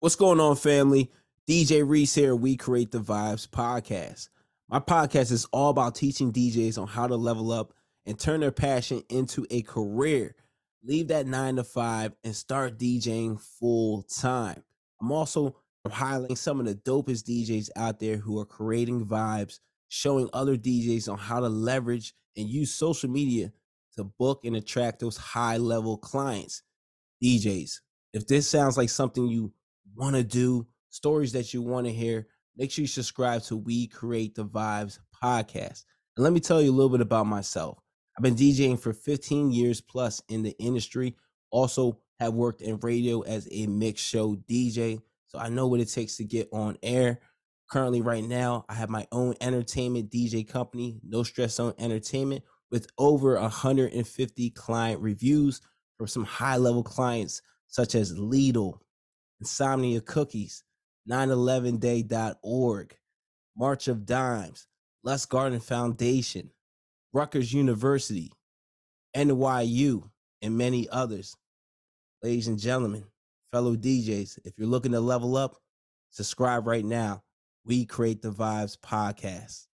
What's going on, family? DJ Reese here. We Create the Vibes podcast. My podcast is all about teaching DJs on how to level up and turn their passion into a career. Leave that nine to five and start DJing full time. I'm also highlighting some of the dopest DJs out there who are creating vibes, showing other DJs on how to leverage and use social media to book and attract those high level clients. DJs, if this sounds like something you want to do, stories that you want to hear, make sure you subscribe to We Create the Vibes podcast. And let me tell you a little bit about myself. I've been DJing for 15 years plus in the industry. Also, have worked in radio as a mix show DJ. So I know what it takes to get on air. Currently, right now, I have my own entertainment DJ company, No Stress Zone Entertainment, with over 150 client reviews from some high level clients such as Lidl, Insomnia Cookies, 911day.org, March of Dimes, Lustgarten Foundation, Rutgers University, NYU, and many others. Ladies and gentlemen, fellow DJs, if you're looking to level up, subscribe right now. We Create the Vibes podcast.